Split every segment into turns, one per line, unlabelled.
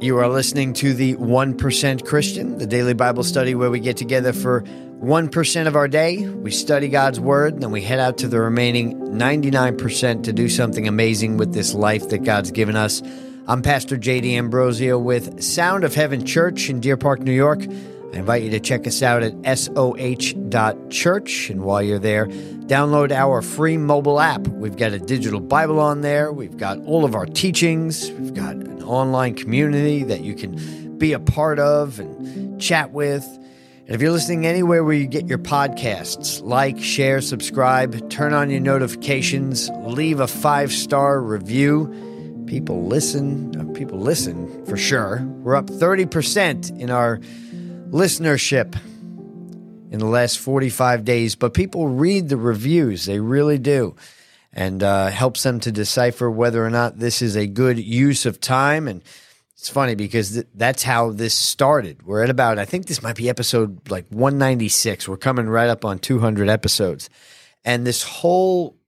You are listening to the 1% Christian, the daily Bible study where we get together for 1% of our day. We study God's Word, then we head out to the remaining 99% to do something amazing with this life that God's given us. I'm Pastor Jay D'Ambrosio with Sound of Heaven Church in Deer Park, New York. I invite you to check us out at soh.church. And while you're there, download our free mobile app. We've got a digital Bible on there. We've got all of our teachings. We've got online community that you can be a part of and chat with. And if you're listening anywhere where you get your podcasts, like, share, subscribe, turn on your notifications, leave a five star review. People listen. Uh, people listen for sure. We're up 30% in our listenership in the last 45 days, but people read the reviews. They really do. And uh, helps them to decipher whether or not this is a good use of time. And it's funny because th- that's how this started. We're at about, I think this might be episode like 196. We're coming right up on 200 episodes. And this whole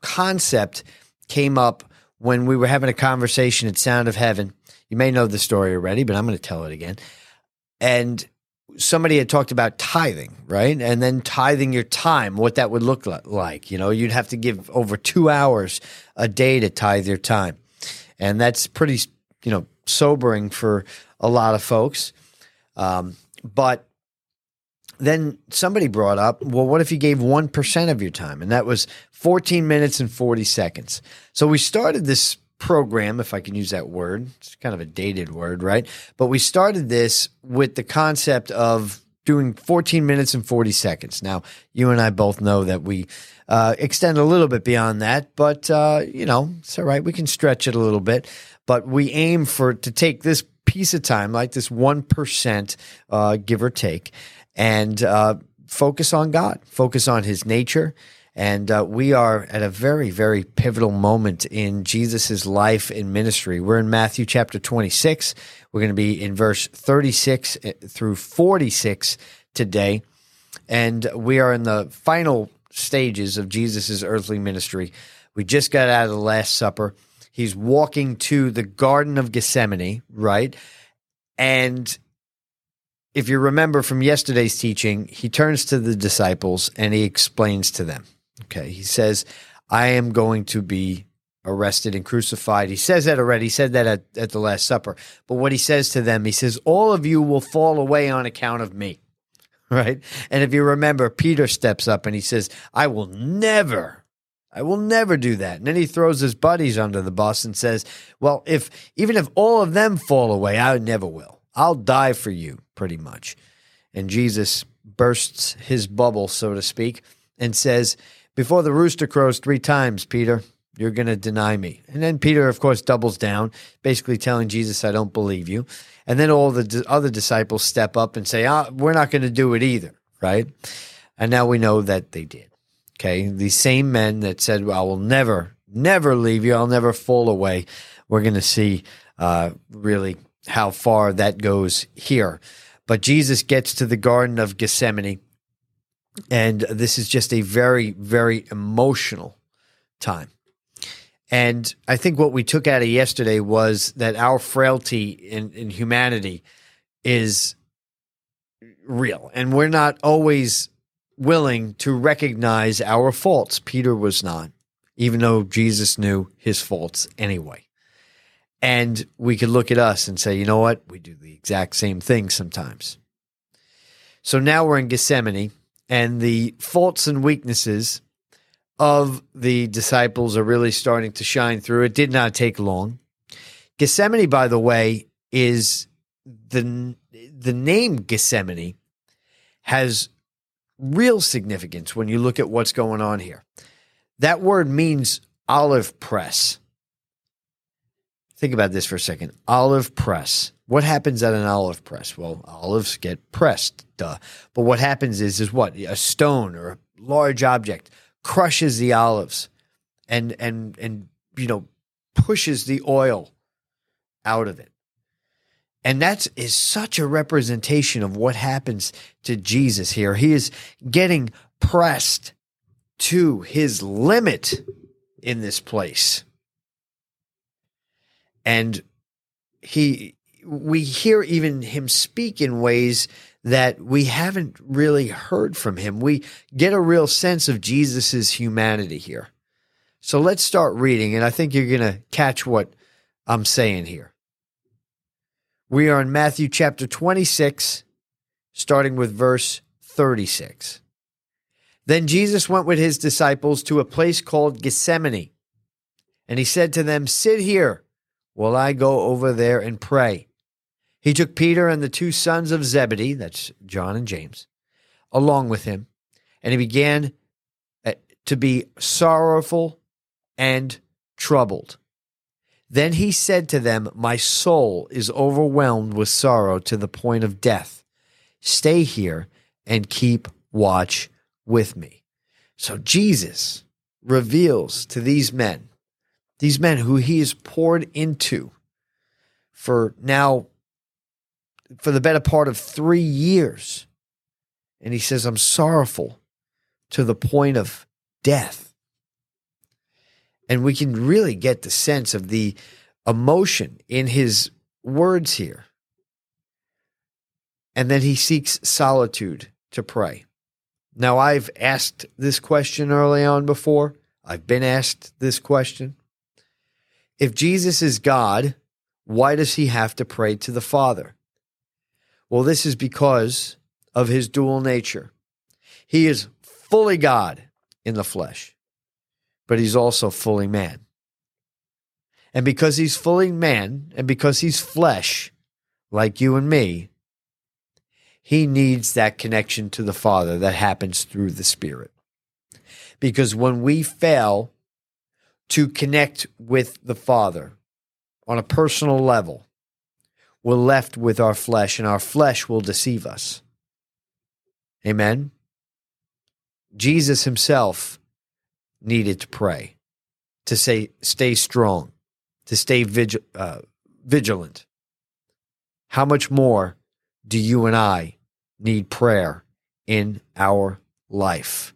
concept came up when we were having a conversation at Sound of Heaven. You may know the story already, but I'm going to tell it again and somebody had talked about tithing, right? And then tithing your time, what that would look like. You know, you'd have to give over two hours a day to tithe your time. And that's pretty, you know, sobering for a lot of folks. Um, but then somebody brought up, well, what if you gave 1% of your time? And that was 14 minutes and 40 seconds. So we started this program, if I can use that word. It's kind of a dated word, right? But we started this with the concept of doing 14 minutes and 40 seconds. Now, you and I both know that we uh, extend a little bit beyond that, but uh, you know, it's all right. We can stretch it a little bit, but we aim for to take this piece of time, like this one percent, uh, give or take, and uh, focus on God, focus on His nature and uh, we are at a very, very pivotal moment in Jesus' life and ministry. We're in Matthew chapter 26. We're going to be in verse 36 uh, through 46 today. And we are in the final stages of Jesus' earthly ministry. We just got out of the Last Supper. He's walking to the Garden of Gethsemane, right? And if you remember from yesterday's teaching, he turns to the disciples and he explains to them Okay. He says, I am going to be arrested and crucified. He says that already. He said that at, at the Last Supper. But what he says to them, he says, All of you will fall away on account of me. Right. And if you remember, Peter steps up and he says, I will never, I will never do that. And then he throws his buddies under the bus and says, Well, if even if all of them fall away, I never will. I'll die for you, pretty much. And Jesus bursts his bubble, so to speak, and says, before the rooster crows three times, Peter, you're going to deny me. And then Peter, of course, doubles down, basically telling Jesus, I don't believe you. And then all the other disciples step up and say, ah, we're not going to do it either, right? And now we know that they did. Okay. These same men that said, well, I will never, never leave you. I'll never fall away. We're going to see uh, really how far that goes here. But Jesus gets to the Garden of Gethsemane and this is just a very, very emotional time. And I think what we took out of yesterday was that our frailty in, in humanity is real. And we're not always willing to recognize our faults. Peter was not, even though Jesus knew his faults anyway. And we could look at us and say, you know what? We do the exact same thing sometimes. So now we're in Gethsemane and the faults and weaknesses of the disciples are really starting to shine through. It did not take long. Gethsemane, by the way, is the the name Gethsemane has real significance when you look at what's going on here. That word means olive press. Think about this for a second. Olive press. What happens at an olive press? Well, olives get pressed, duh. But what happens is is what? A stone or a large object crushes the olives and and and you know pushes the oil out of it. And that is such a representation of what happens to Jesus here. He is getting pressed to his limit in this place. And he we hear even him speak in ways that we haven't really heard from him. We get a real sense of Jesus's humanity here. So let's start reading, and I think you're going to catch what I'm saying here. We are in Matthew chapter 26, starting with verse 36. Then Jesus went with his disciples to a place called Gethsemane, and he said to them, Sit here while I go over there and pray. He took Peter and the two sons of Zebedee, that's John and James, along with him, and he began uh, to be sorrowful and troubled. Then he said to them, My soul is overwhelmed with sorrow to the point of death. Stay here and keep watch with me. So Jesus reveals to these men, these men who he has poured into for now for the better part of three years. And he says, I'm sorrowful to the point of death. And we can really get the sense of the emotion in his words here. And then he seeks solitude to pray. Now, I've asked this question early on before. I've been asked this question. If Jesus is God, why does he have to pray to the Father? Well, this is because of his dual nature. He is fully God in the flesh, but he's also fully man. And because he's fully man and because he's flesh, like you and me, he needs that connection to the Father that happens through the Spirit. Because when we fail to connect with the Father on a personal level, we're left with our flesh, and our flesh will deceive us. Amen. Jesus himself needed to pray, to say, stay strong, to stay vigil, uh, vigilant. How much more do you and I need prayer in our life?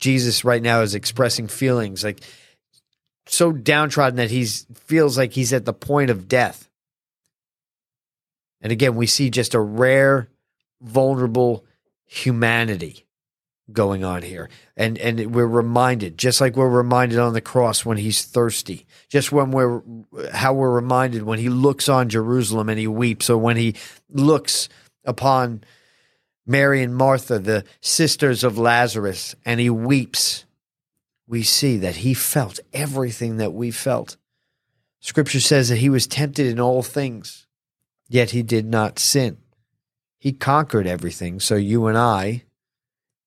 Jesus right now is expressing feelings like so downtrodden that he feels like he's at the point of death. And again, we see just a rare, vulnerable humanity going on here. And and we're reminded, just like we're reminded on the cross when he's thirsty, just when we're how we're reminded when he looks on Jerusalem and he weeps, or when he looks upon Mary and Martha, the sisters of Lazarus, and he weeps. We see that he felt everything that we felt. Scripture says that he was tempted in all things, yet he did not sin. He conquered everything, so you and I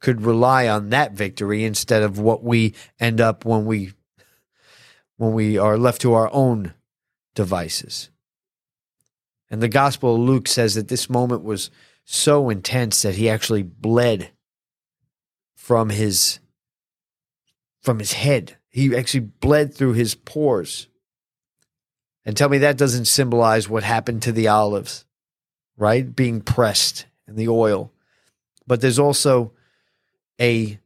could rely on that victory instead of what we end up when we when we are left to our own devices. And the Gospel of Luke says that this moment was so intense that he actually bled from his from his head. He actually bled through his pores. And tell me that doesn't symbolize what happened to the olives, right? Being pressed in the oil. But there's also a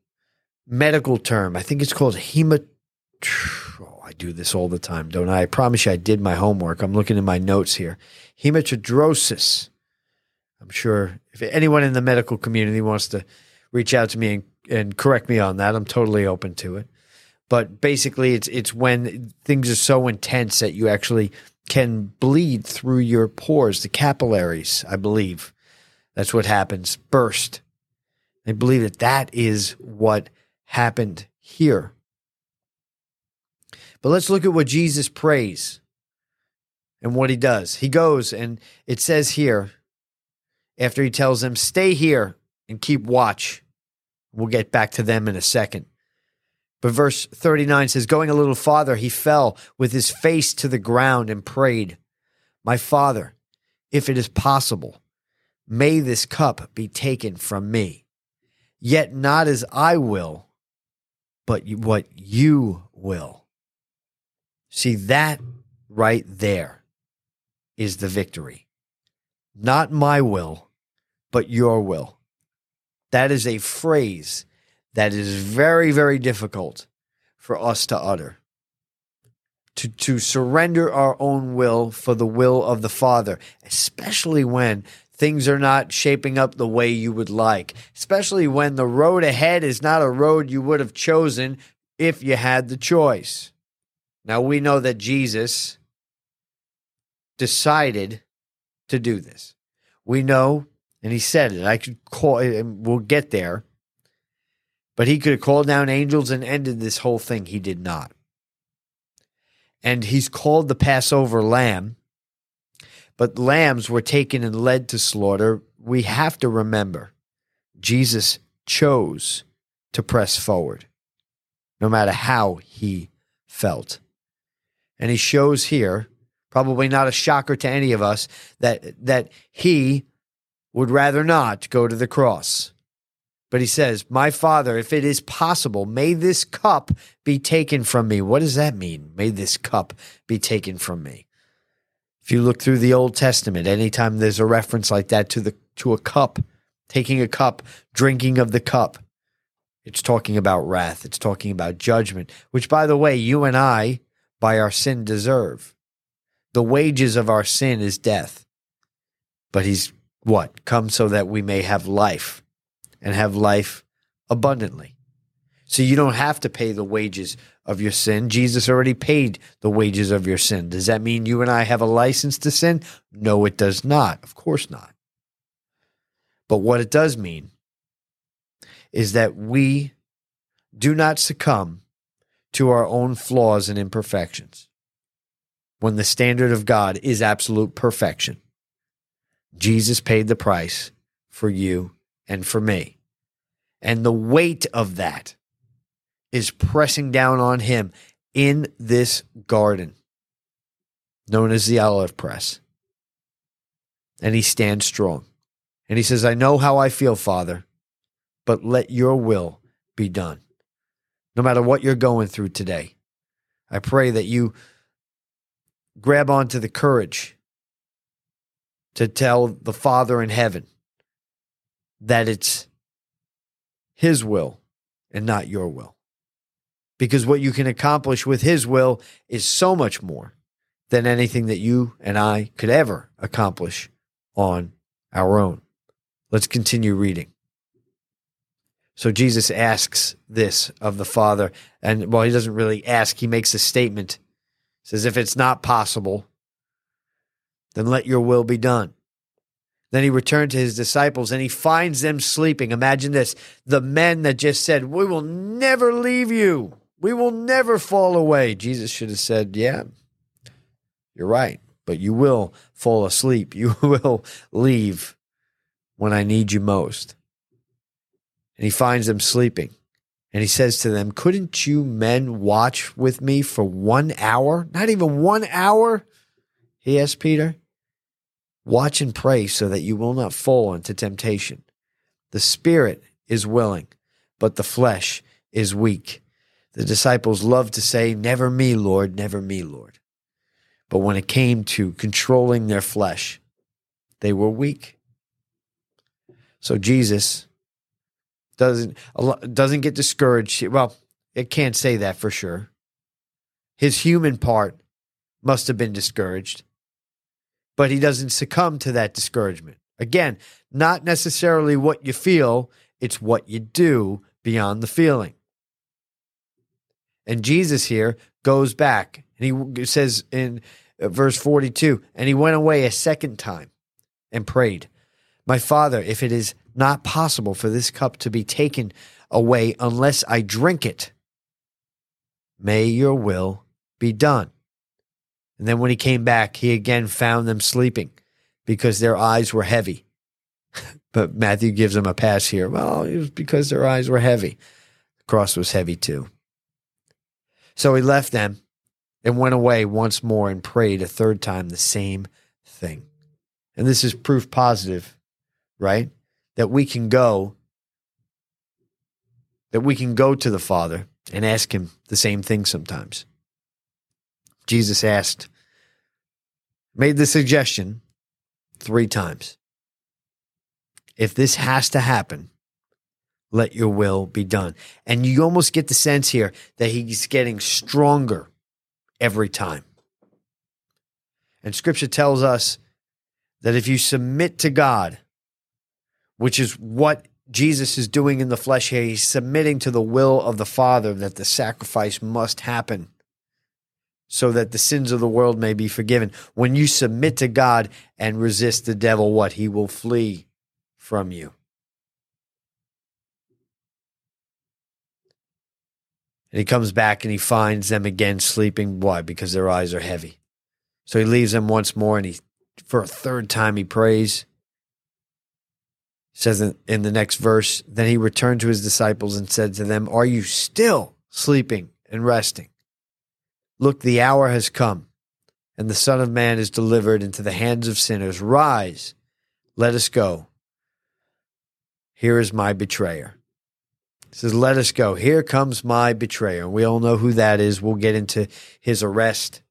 medical term. I think it's called hemat. Oh, I do this all the time, don't I? I promise you I did my homework. I'm looking in my notes here. Hematidrosis. I'm sure if anyone in the medical community wants to reach out to me and, and correct me on that, I'm totally open to it. But basically, it's it's when things are so intense that you actually can bleed through your pores, the capillaries, I believe. That's what happens. Burst. I believe that that is what happened here. But let's look at what Jesus prays and what he does. He goes and it says here, after he tells them, stay here and keep watch. We'll get back to them in a second. But verse 39 says, Going a little farther, he fell with his face to the ground and prayed, My father, if it is possible, may this cup be taken from me. Yet not as I will, but what you will. See, that right there is the victory. Not my will, but your will. That is a phrase that is very, very difficult for us to utter. to, to surrender our own will for the will of the Father, especially when things are not shaping up the way you would like, especially when the road ahead is not a road you would have chosen if you had the choice. Now, we know that Jesus decided to do this. We know, and he said it, I could call, and we'll get there, but he could have called down angels and ended this whole thing. He did not. And he's called the Passover lamb but lambs were taken and led to slaughter, we have to remember Jesus chose to press forward, no matter how he felt. And he shows here, probably not a shocker to any of us, that, that he would rather not go to the cross. But he says, My Father, if it is possible, may this cup be taken from me. What does that mean? May this cup be taken from me. If you look through the Old Testament, anytime there's a reference like that to the to a cup, taking a cup, drinking of the cup, it's talking about wrath. It's talking about judgment, which by the way, you and I by our sin deserve. The wages of our sin is death. But he's what? Come so that we may have life and have life abundantly. So you don't have to pay the wages of your sin. Jesus already paid the wages of your sin. Does that mean you and I have a license to sin? No, it does not. Of course not. But what it does mean is that we do not succumb to our own flaws and imperfections. When the standard of God is absolute perfection, Jesus paid the price for you and for me. And the weight of that is pressing down on him in this garden known as the olive press. And he stands strong. And he says, I know how I feel, Father, but let your will be done. No matter what you're going through today, I pray that you grab onto the courage to tell the Father in heaven that it's his will and not your will because what you can accomplish with His will is so much more than anything that you and I could ever accomplish on our own. Let's continue reading. So Jesus asks this of the Father, and well, he doesn't really ask, he makes a statement. Says, If it's not possible, then let your will be done. Then he returned to his disciples and he finds them sleeping. Imagine this the men that just said, We will never leave you. We will never fall away. Jesus should have said, Yeah, you're right, but you will fall asleep. You will leave when I need you most. And he finds them sleeping. And he says to them, Couldn't you men watch with me for one hour? Not even one hour? He asked Peter. Watch and pray so that you will not fall into temptation. The spirit is willing, but the flesh is weak. The disciples loved to say, Never me, Lord, never me, Lord. But when it came to controlling their flesh, they were weak. So Jesus doesn't doesn't get discouraged. Well, it can't say that for sure. His human part must have been discouraged, but he doesn't succumb to that discouragement. Again, not necessarily what you feel, it's what you do beyond the feeling. And Jesus here goes back and he says in uh, verse 42 and he went away a second time and prayed, My Father, if it is not possible for this cup to be taken away unless I drink it, may your will be done. And then when he came back, he again found them sleeping because their eyes were heavy. but Matthew gives them a pass here. Well, it was because their eyes were heavy. The cross was heavy too. So he left them and went away once more and prayed a third time the same thing. And this is proof positive, right? That we can go that we can go to the Father and ask him the same thing sometimes. Jesus asked made the suggestion 3 times. If this has to happen, let your will be done. And you almost get the sense here that he's getting stronger every time. And scripture tells us that if you submit to God, which is what Jesus is doing in the flesh here, he's submitting to the will of the Father that the sacrifice must happen so that the sins of the world may be forgiven. When you submit to God and resist the devil, what? He will flee from you. And he comes back and he finds them again sleeping. Why? Because their eyes are heavy. So he leaves them once more and he, for a third time, he prays. says in the next verse, then he returned to his disciples and said to them, Are you still sleeping and resting? Look, the hour has come, and the Son of Man is delivered into the hands of sinners. Rise, let us go. Here is my betrayer. He says, Let us go. Here comes my betrayer. And we all know who that is. We'll get into his arrest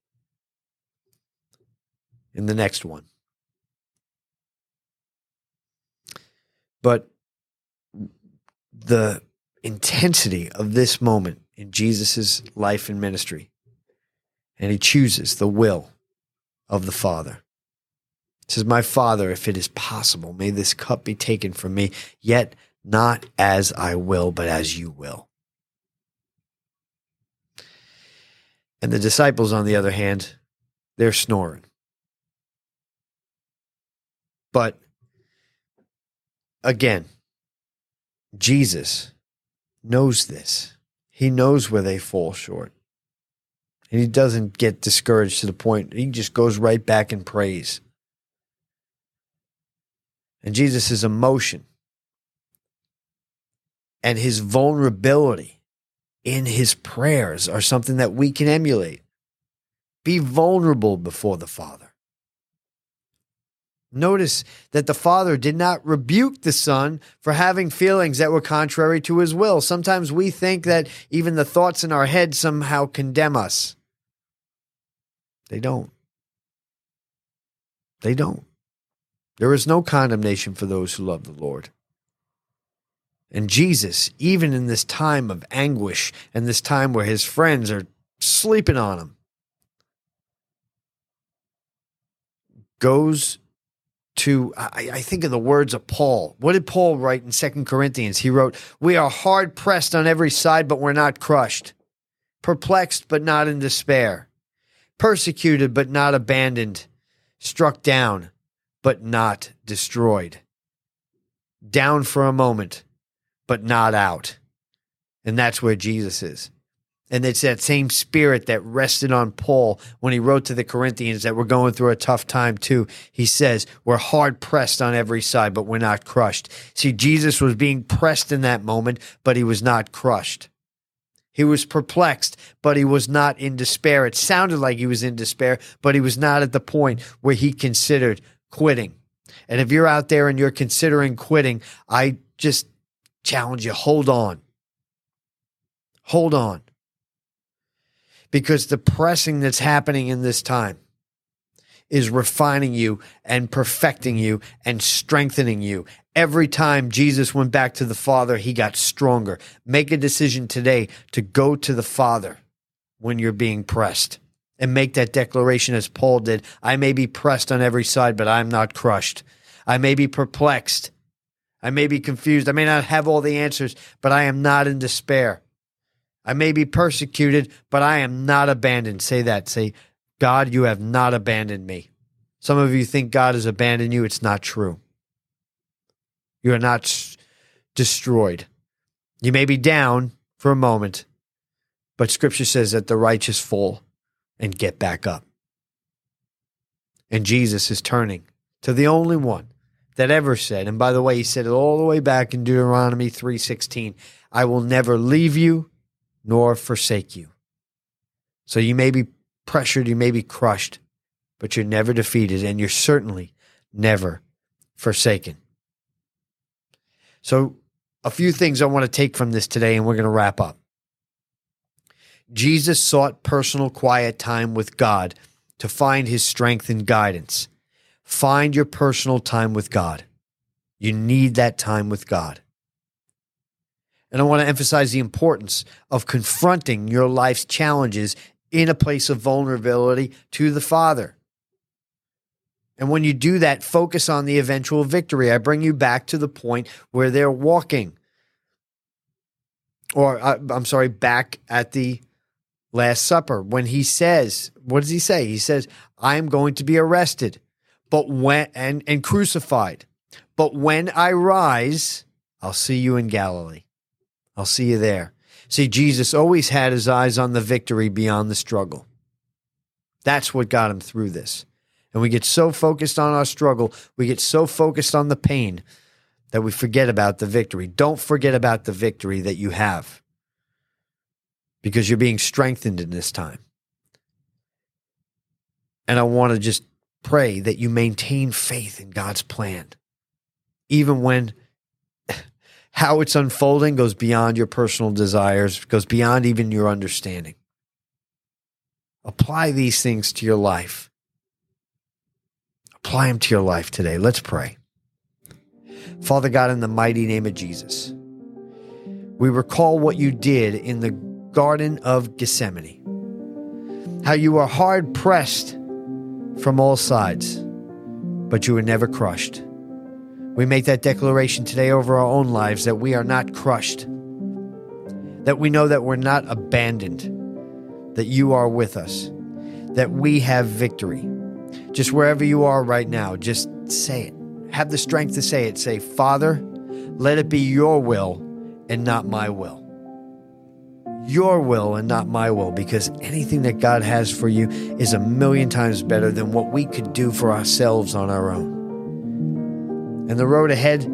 in the next one. But the intensity of this moment in Jesus' life and ministry and he chooses the will of the Father. He says, My Father, if it is possible, may this cup be taken from me, yet not as I will, but as you will. And the disciples, on the other hand, they're snoring. But again, Jesus knows this. He knows where they fall short. And he doesn't get discouraged to the point, he just goes right back and prays. And Jesus' emotion and his vulnerability in his prayers are something that we can emulate. Be vulnerable before the Father. Notice that the Father did not rebuke the Son for having feelings that were contrary to his will. Sometimes we think that even the thoughts in our head somehow condemn us. They don't. They don't. There is no condemnation for those who love the Lord. And Jesus, even in this time of anguish and this time where his friends are sleeping on him, goes to, I, I, think of the words of Paul. What did Paul write in Second Corinthians? He wrote, We are hard pressed on every side, but we're not crushed, perplexed, but not in despair persecuted but not abandoned, struck down but not destroyed, down for a moment but not out. And that's where Jesus is. And it's that same spirit that rested on Paul when he wrote to the Corinthians that we're going through a tough time too. He says, We're hard pressed on every side, but we're not crushed. See, Jesus was being pressed in that moment, but he was not crushed. He was perplexed, but he was not in despair. It sounded like he was in despair, but he was not at the point where he considered quitting. And if you're out there and you're considering quitting, I just challenge you hold on. Hold on. Because the pressing that's happening in this time is refining you and perfecting you and strengthening you. Every time Jesus went back to the Father, he got stronger. Make a decision today to go to the Father when you're being pressed and make that declaration as Paul did. I may be pressed on every side, but I'm not crushed. I may be perplexed. I may be confused. I may not have all the answers, but I am not in despair. I may be persecuted, but I am not abandoned. Say that. Say, God, you have not abandoned me. Some of you think God has abandoned you. It's not true. You are not destroyed. You may be down for a moment, but scripture says that the righteous fall and get back up. And Jesus is turning to the only one that ever said, and by the way, he said it all the way back in Deuteronomy 3:16, I will never leave you nor forsake you. So you may be pressured, you may be crushed, but you're never defeated and you're certainly never forsaken. So, a few things I want to take from this today, and we're going to wrap up. Jesus sought personal quiet time with God to find his strength and guidance. Find your personal time with God. You need that time with God. And I want to emphasize the importance of confronting your life's challenges in a place of vulnerability to the Father. And when you do that, focus on the eventual victory. I bring you back to the point where they're walking. Or, uh, I'm sorry, back at the Last Supper when he says, what does he say? He says, I am going to be arrested, but when and, and crucified. But when I rise, I'll see you in Galilee. I'll see you there. See, Jesus always had his eyes on the victory beyond the struggle. That's what got him through this. And we get so focused on our struggle, we get so focused on the pain that we forget about the victory. Don't forget about the victory that you have because you're being strengthened in this time. And I want to just pray that you maintain faith in God's plan, even when how it's unfolding goes beyond your personal desires, goes beyond even your understanding. Apply these things to your life. Apply them to your life today. Let's pray. Father God, in the mighty name of Jesus, we recall what you did in the Garden of Gethsemane. How you were hard pressed from all sides, but you were never crushed. We make that declaration today over our own lives that we are not crushed, that we know that we're not abandoned, that you are with us, that we have victory. Just wherever you are right now, just say it. Have the strength to say it. Say, Father, let it be your will and not my will your will and not my will, because anything that God has for you is a million times better than what we could do for ourselves on our own. And the road ahead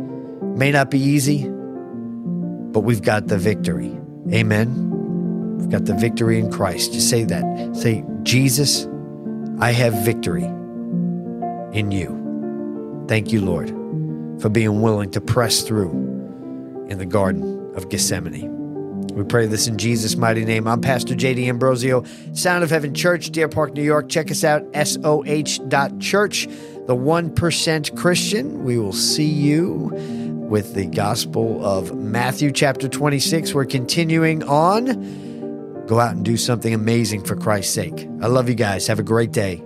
may not be easy, but we've got the victory. Amen. We've got the victory in Christ. Just say that. Say, Jesus, I have victory in you. Thank you, Lord, for being willing to press through in the Garden of Gethsemane. We pray this in Jesus' mighty name. I'm Pastor Jay D'Ambrosio, Sound of Heaven Church, Deer Park, New York. Check us out, soh.church, the 1% Christian. We will see you with the Gospel of Matthew, chapter 26. We're continuing on. Go out and do something amazing for Christ's sake. I love you guys. Have a great day.